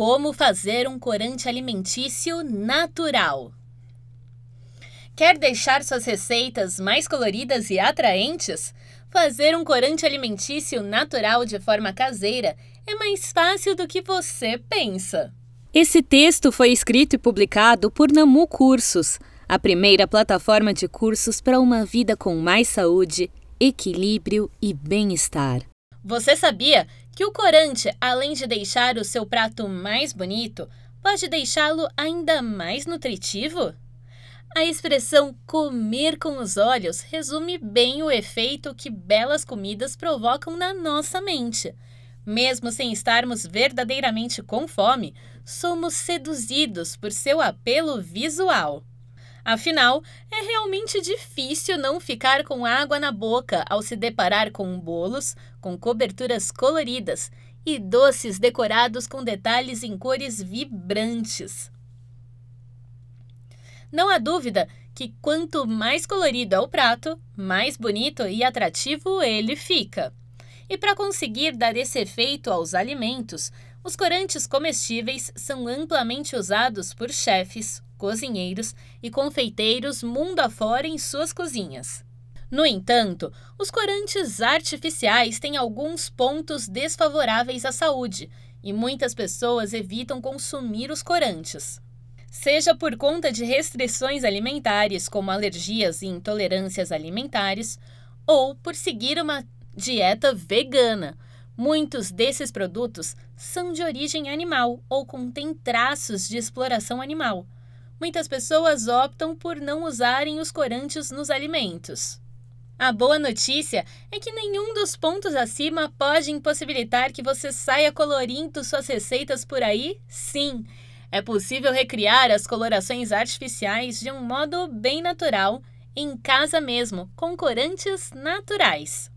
Como fazer um corante alimentício natural? Quer deixar suas receitas mais coloridas e atraentes? Fazer um corante alimentício natural de forma caseira é mais fácil do que você pensa. Esse texto foi escrito e publicado por Namu Cursos, a primeira plataforma de cursos para uma vida com mais saúde, equilíbrio e bem-estar. Você sabia que o corante, além de deixar o seu prato mais bonito, pode deixá-lo ainda mais nutritivo? A expressão comer com os olhos resume bem o efeito que belas comidas provocam na nossa mente. Mesmo sem estarmos verdadeiramente com fome, somos seduzidos por seu apelo visual. Afinal, é realmente difícil não ficar com água na boca ao se deparar com bolos com coberturas coloridas e doces decorados com detalhes em cores vibrantes. Não há dúvida que quanto mais colorido é o prato, mais bonito e atrativo ele fica. E para conseguir dar esse efeito aos alimentos, os corantes comestíveis são amplamente usados por chefes, cozinheiros e confeiteiros mundo afora em suas cozinhas. No entanto, os corantes artificiais têm alguns pontos desfavoráveis à saúde e muitas pessoas evitam consumir os corantes. Seja por conta de restrições alimentares, como alergias e intolerâncias alimentares, ou por seguir uma dieta vegana. Muitos desses produtos são de origem animal ou contêm traços de exploração animal muitas pessoas optam por não usarem os corantes nos alimentos. A boa notícia é que nenhum dos pontos acima pode impossibilitar que você saia colorindo suas receitas por aí, sim. É possível recriar as colorações artificiais de um modo bem natural, em casa mesmo, com corantes naturais.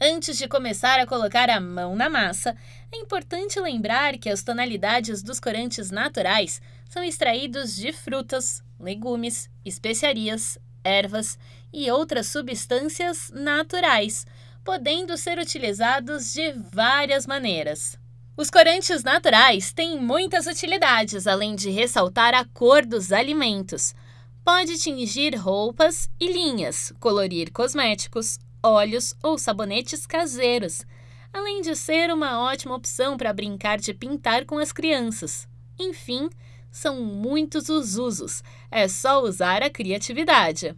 Antes de começar a colocar a mão na massa, é importante lembrar que as tonalidades dos corantes naturais são extraídos de frutas, legumes, especiarias, ervas e outras substâncias naturais, podendo ser utilizados de várias maneiras. Os corantes naturais têm muitas utilidades, além de ressaltar a cor dos alimentos. Pode tingir roupas e linhas, colorir cosméticos, óleos ou sabonetes caseiros, além de ser uma ótima opção para brincar de pintar com as crianças. Enfim, são muitos os usos, é só usar a criatividade.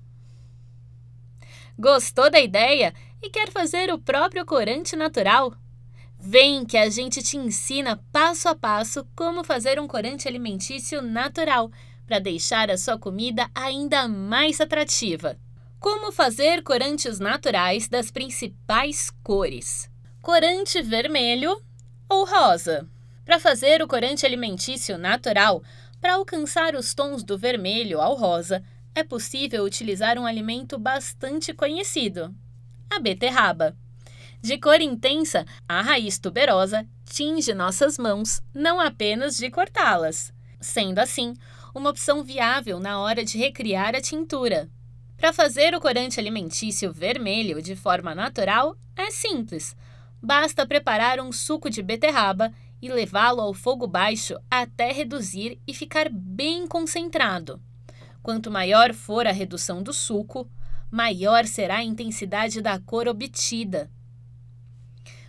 Gostou da ideia e quer fazer o próprio corante natural? Vem que a gente te ensina passo a passo como fazer um corante alimentício natural para deixar a sua comida ainda mais atrativa. Como fazer corantes naturais das principais cores? Corante vermelho ou rosa? Para fazer o corante alimentício natural, para alcançar os tons do vermelho ao rosa, é possível utilizar um alimento bastante conhecido, a beterraba. De cor intensa, a raiz tuberosa tinge nossas mãos, não apenas de cortá-las. Sendo assim, uma opção viável na hora de recriar a tintura. Para fazer o corante alimentício vermelho de forma natural, é simples. Basta preparar um suco de beterraba e levá-lo ao fogo baixo até reduzir e ficar bem concentrado. Quanto maior for a redução do suco, maior será a intensidade da cor obtida.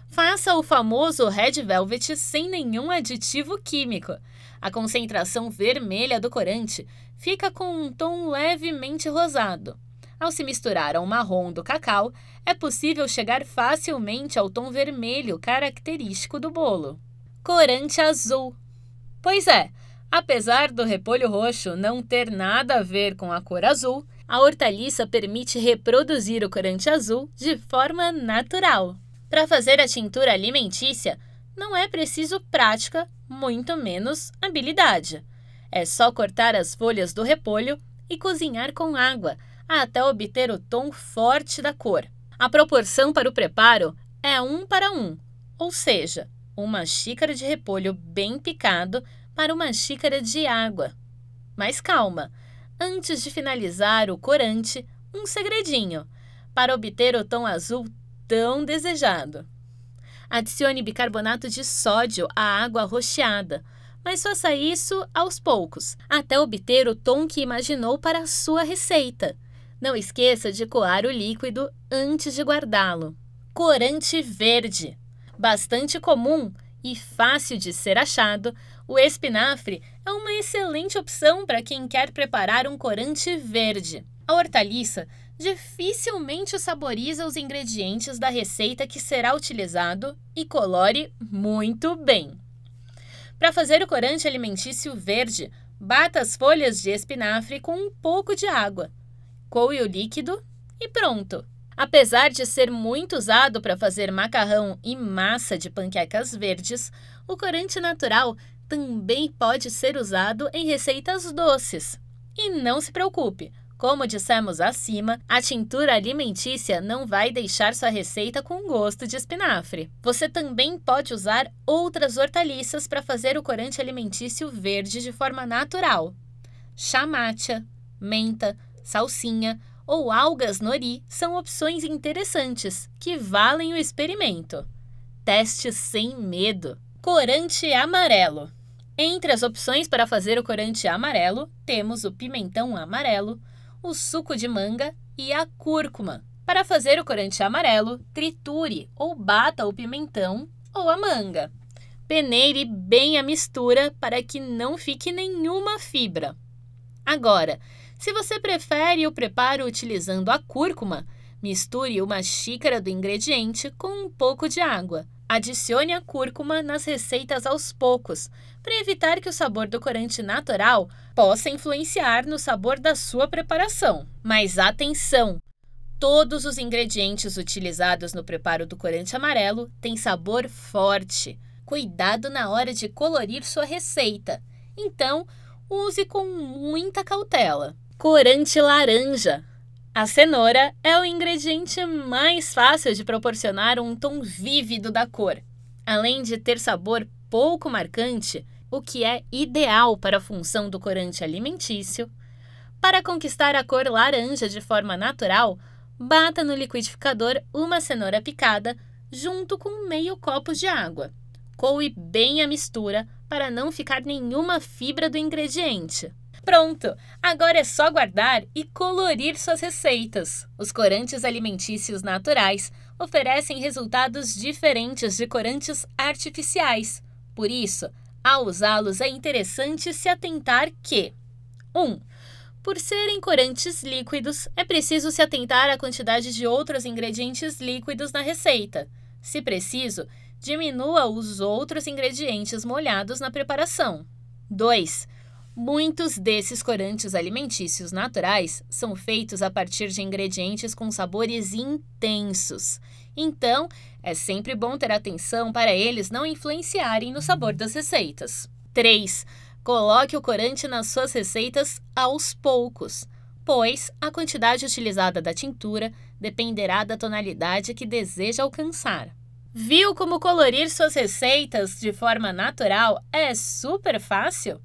Faça o famoso Red Velvet sem nenhum aditivo químico. A concentração vermelha do corante fica com um tom levemente rosado. Ao se misturar ao marrom do cacau, é possível chegar facilmente ao tom vermelho característico do bolo. Corante azul. Pois é, apesar do repolho roxo não ter nada a ver com a cor azul, a hortaliça permite reproduzir o corante azul de forma natural. Para fazer a tintura alimentícia, não é preciso prática, muito menos habilidade. É só cortar as folhas do repolho e cozinhar com água até obter o tom forte da cor. A proporção para o preparo é 1 para 1, ou seja, uma xícara de repolho bem picado para uma xícara de água. Mas calma, antes de finalizar o corante, um segredinho para obter o tom azul tão desejado. Adicione bicarbonato de sódio à água rocheada, mas faça isso aos poucos, até obter o tom que imaginou para a sua receita. Não esqueça de coar o líquido antes de guardá-lo. Corante verde. Bastante comum e fácil de ser achado, o espinafre é uma excelente opção para quem quer preparar um corante verde. A hortaliça dificilmente saboriza os ingredientes da receita que será utilizado e colore muito bem. Para fazer o corante alimentício verde, bata as folhas de espinafre com um pouco de água, coe o líquido e pronto. Apesar de ser muito usado para fazer macarrão e massa de panquecas verdes, o corante natural também pode ser usado em receitas doces. E não se preocupe, como dissemos acima, a tintura alimentícia não vai deixar sua receita com gosto de espinafre. Você também pode usar outras hortaliças para fazer o corante alimentício verde de forma natural. Chamatia, menta, salsinha ou algas nori são opções interessantes que valem o experimento. Teste sem medo. Corante amarelo. Entre as opções para fazer o corante amarelo, temos o pimentão amarelo, o suco de manga e a cúrcuma. Para fazer o corante amarelo, triture ou bata o pimentão ou a manga. Peneire bem a mistura para que não fique nenhuma fibra. Agora, se você prefere o preparo utilizando a cúrcuma, misture uma xícara do ingrediente com um pouco de água. Adicione a cúrcuma nas receitas aos poucos, para evitar que o sabor do corante natural possa influenciar no sabor da sua preparação. Mas atenção! Todos os ingredientes utilizados no preparo do corante amarelo têm sabor forte. Cuidado na hora de colorir sua receita. Então, use com muita cautela. Corante laranja. A cenoura é o ingrediente mais fácil de proporcionar um tom vívido da cor. Além de ter sabor pouco marcante, o que é ideal para a função do corante alimentício, para conquistar a cor laranja de forma natural, bata no liquidificador uma cenoura picada junto com meio copo de água. Coe bem a mistura para não ficar nenhuma fibra do ingrediente. Pronto! Agora é só guardar e colorir suas receitas. Os corantes alimentícios naturais oferecem resultados diferentes de corantes artificiais. Por isso, ao usá-los é interessante se atentar que 1. Um, por serem corantes líquidos, é preciso se atentar à quantidade de outros ingredientes líquidos na receita. Se preciso, diminua os outros ingredientes molhados na preparação. 2. Muitos desses corantes alimentícios naturais são feitos a partir de ingredientes com sabores intensos. Então, é sempre bom ter atenção para eles não influenciarem no sabor das receitas. 3. Coloque o corante nas suas receitas aos poucos, pois a quantidade utilizada da tintura dependerá da tonalidade que deseja alcançar. Viu como colorir suas receitas de forma natural é super fácil?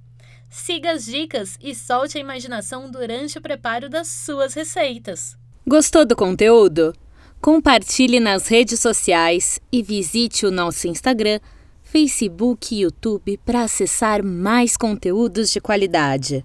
Siga as dicas e solte a imaginação durante o preparo das suas receitas. Gostou do conteúdo? Compartilhe nas redes sociais e visite o nosso Instagram, Facebook e YouTube para acessar mais conteúdos de qualidade.